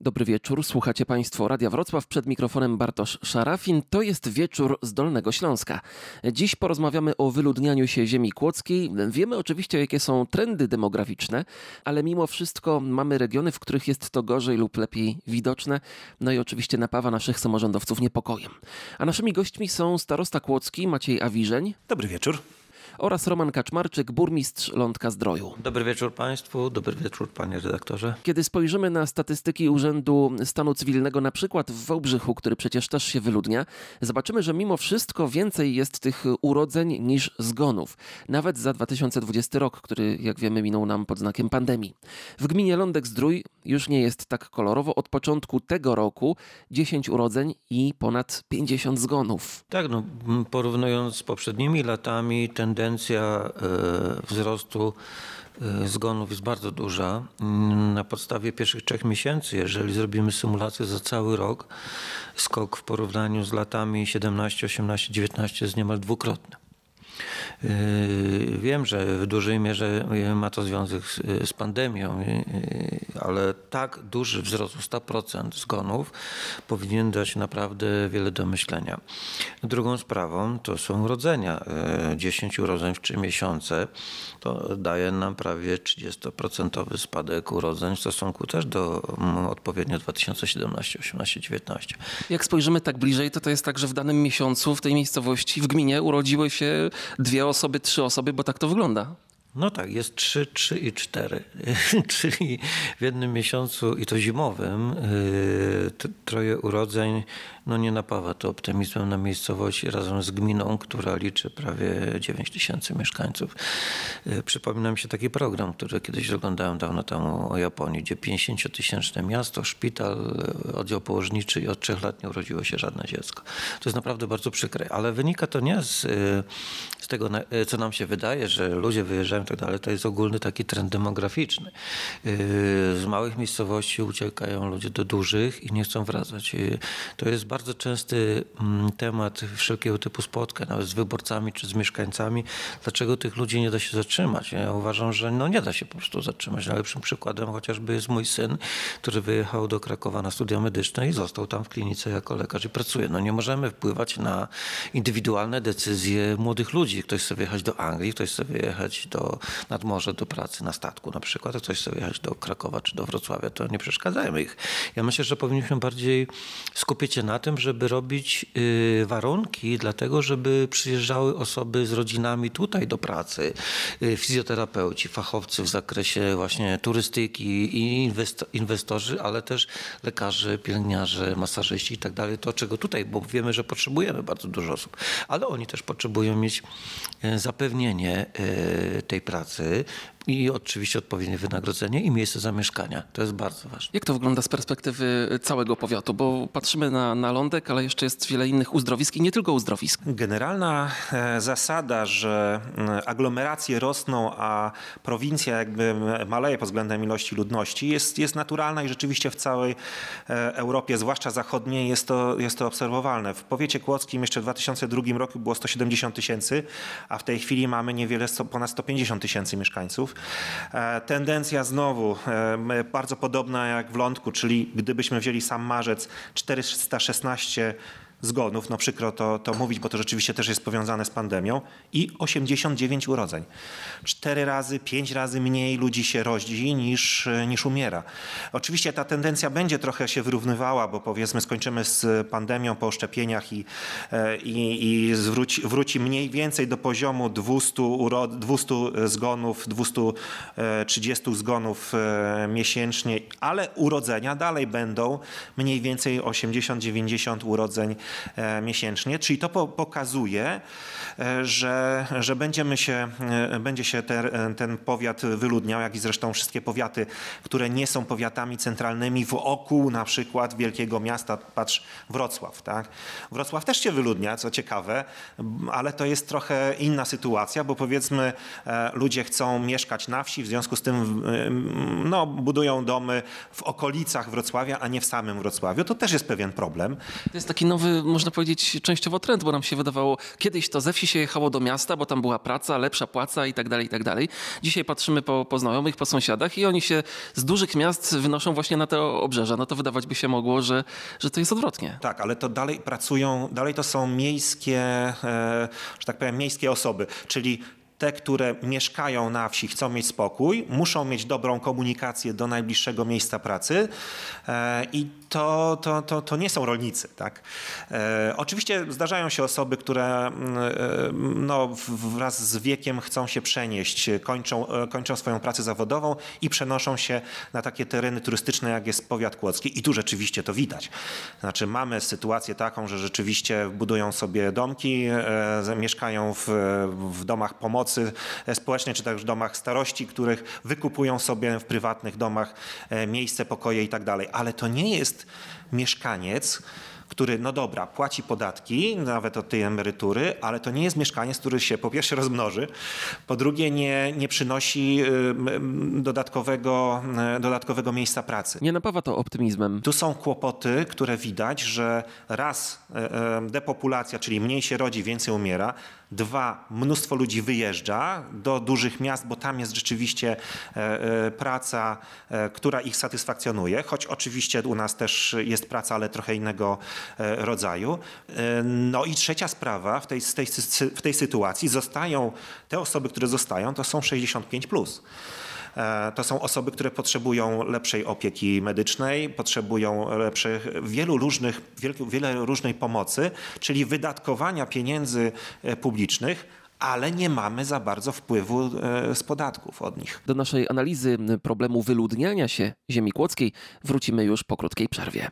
Dobry wieczór, słuchacie Państwo Radia Wrocław, przed mikrofonem Bartosz Szarafin. To jest wieczór z Dolnego Śląska. Dziś porozmawiamy o wyludnianiu się ziemi kłodzkiej. Wiemy oczywiście, jakie są trendy demograficzne, ale mimo wszystko mamy regiony, w których jest to gorzej lub lepiej widoczne. No i oczywiście napawa naszych samorządowców niepokojem. A naszymi gośćmi są starosta kłodzki Maciej Awiżeń. Dobry wieczór oraz Roman Kaczmarczyk, burmistrz Lądka Zdroju. Dobry wieczór Państwu, dobry wieczór Panie redaktorze. Kiedy spojrzymy na statystyki Urzędu Stanu Cywilnego, na przykład w Wałbrzychu, który przecież też się wyludnia, zobaczymy, że mimo wszystko więcej jest tych urodzeń niż zgonów. Nawet za 2020 rok, który jak wiemy minął nam pod znakiem pandemii. W gminie Lądek Zdrój już nie jest tak kolorowo. Od początku tego roku 10 urodzeń i ponad 50 zgonów. Tak, no porównując z poprzednimi latami tendencja tendencja e, wzrostu e, zgonów jest bardzo duża. Na podstawie pierwszych trzech miesięcy, jeżeli zrobimy symulację za cały rok, skok w porównaniu z latami 17, 18, 19 jest niemal dwukrotny. Yy, wiem, że w dużej mierze ma to związek z, z pandemią, yy, ale tak duży wzrost o 100% zgonów powinien dać naprawdę wiele do myślenia. Drugą sprawą to są urodzenia. 10 yy, urodzeń w 3 miesiące to daje nam prawie 30% spadek urodzeń w stosunku też do mm, odpowiednio 2017, 18, 19. Jak spojrzymy tak bliżej, to to jest tak, że w danym miesiącu w tej miejscowości, w gminie urodziły się dwie osoby, trzy osoby, bo tak to wygląda. No tak, jest 3, 3 i 4, czyli w jednym miesiącu i to zimowym yy, troje urodzeń no nie napawa to optymizmem na miejscowości razem z gminą, która liczy prawie 9 tysięcy mieszkańców. Yy, przypomina mi się taki program, który kiedyś oglądałem dawno temu o Japonii, gdzie 50-tysięczne miasto, szpital, oddział położniczy i od trzech lat nie urodziło się żadne dziecko. To jest naprawdę bardzo przykre, ale wynika to nie z, z tego, co nam się wydaje, że ludzie wyjeżdżają tak dalej, to jest ogólny taki trend demograficzny. Yy, z małych miejscowości uciekają ludzie do dużych i nie chcą wracać. Yy, to jest bardzo częsty mm, temat wszelkiego typu spotkań, nawet z wyborcami czy z mieszkańcami. Dlaczego tych ludzi nie da się zatrzymać? Ja uważam, że no nie da się po prostu zatrzymać. Najlepszym przykładem chociażby jest mój syn, który wyjechał do Krakowa na studia medyczne i został tam w klinice jako lekarz i pracuje. No nie możemy wpływać na indywidualne decyzje młodych ludzi. Ktoś chce wyjechać do Anglii, ktoś chce wyjechać do nad morze do pracy na statku na przykład, jak ktoś chce jechać do Krakowa czy do Wrocławia, to nie przeszkadzajmy ich. Ja myślę, że powinniśmy bardziej skupić się na tym, żeby robić y, warunki dlatego, żeby przyjeżdżały osoby z rodzinami tutaj do pracy, y, fizjoterapeuci, fachowcy w zakresie właśnie turystyki i inwestorzy, ale też lekarze, pielęgniarze, masażyści i tak dalej, to czego tutaj, bo wiemy, że potrzebujemy bardzo dużo osób, ale oni też potrzebują mieć zapewnienie tej pracy i oczywiście odpowiednie wynagrodzenie i miejsce zamieszkania. To jest bardzo ważne. Jak to wygląda z perspektywy całego powiatu? Bo patrzymy na, na lądek, ale jeszcze jest wiele innych uzdrowisk i nie tylko uzdrowisk. Generalna e, zasada, że mm, aglomeracje rosną, a prowincja jakby maleje pod względem ilości ludności jest, jest naturalna i rzeczywiście w całej e, Europie, zwłaszcza zachodniej, jest to, jest to obserwowalne. W powiecie kłodzkim jeszcze w 2002 roku było 170 tysięcy, a w tej chwili mamy niewiele ponad 150 tysięcy mieszkańców. E, tendencja znowu e, bardzo podobna jak w Lądku, czyli gdybyśmy wzięli sam marzec 416 zgonów, no przykro to, to mówić, bo to rzeczywiście też jest powiązane z pandemią, i 89 urodzeń. Cztery razy, pięć razy mniej ludzi się rodzi niż, niż umiera. Oczywiście ta tendencja będzie trochę się wyrównywała, bo powiedzmy skończymy z pandemią po szczepieniach i, e, i, i zwróci, wróci mniej więcej do poziomu 200, uro, 200 zgonów, 230 zgonów e, miesięcznie, ale urodzenia dalej będą mniej więcej 80-90 urodzeń E, miesięcznie, czyli to pokazuje, e, że, że będziemy się, e, będzie się ten, ten powiat wyludniał, jak i zresztą wszystkie powiaty, które nie są powiatami centralnymi wokół na przykład wielkiego miasta, patrz Wrocław. Tak? Wrocław też się wyludnia, co ciekawe, ale to jest trochę inna sytuacja, bo powiedzmy ludzie chcą mieszkać na wsi, w związku z tym no, budują domy w okolicach Wrocławia, a nie w samym Wrocławiu. To też jest pewien problem. To jest taki nowy można powiedzieć, częściowo trend, bo nam się wydawało, kiedyś to ze wsi się jechało do miasta, bo tam była praca, lepsza płaca i tak dalej, i tak dalej. Dzisiaj patrzymy po, po znajomych, po sąsiadach i oni się z dużych miast wynoszą właśnie na te obrzeża. No to wydawać by się mogło, że, że to jest odwrotnie. Tak, ale to dalej pracują, dalej to są miejskie, e, że tak powiem, miejskie osoby, czyli te, które mieszkają na wsi, chcą mieć spokój, muszą mieć dobrą komunikację do najbliższego miejsca pracy e, i to, to, to, to nie są rolnicy. Tak? E, oczywiście zdarzają się osoby, które mm, e, no, wraz z wiekiem chcą się przenieść, kończą, kończą swoją pracę zawodową i przenoszą się na takie tereny turystyczne, jak jest powiat kłodzki i tu rzeczywiście to widać. Znaczy mamy sytuację taką, że rzeczywiście budują sobie domki, mieszkają w, w domach pomocy społecznej, czy w domach starości, których wykupują sobie w prywatnych domach e, miejsce, pokoje i tak dalej. Ale to nie jest mieszkaniec, który, no dobra, płaci podatki, nawet od tej emerytury, ale to nie jest mieszkaniec, który się po pierwsze rozmnoży, po drugie nie, nie przynosi dodatkowego, y, dodatkowego miejsca pracy. Nie napawa to optymizmem. Tu są kłopoty, które widać, że raz e, e, depopulacja, czyli mniej się rodzi, więcej umiera. Dwa, mnóstwo ludzi wyjeżdża do dużych miast, bo tam jest rzeczywiście e, e, praca, e, która ich satysfakcjonuje, choć oczywiście u nas też jest praca, ale trochę innego e, rodzaju. E, No i trzecia sprawa w tej, tej, w tej sytuacji zostają, te osoby, które zostają, to są 65+. Plus. E, To są osoby, które potrzebują lepszej opieki medycznej, potrzebują lepszych, wielu różnych, wiel- wiele różnej pomocy, czyli wydatkowania pieniędzy e, publicznych, ale nie mamy za bardzo wpływu e, z podatków od nich. Do naszej analizy problemu wyludniania się ziemi kłodzkiej wrócimy już po krótkiej przerwie.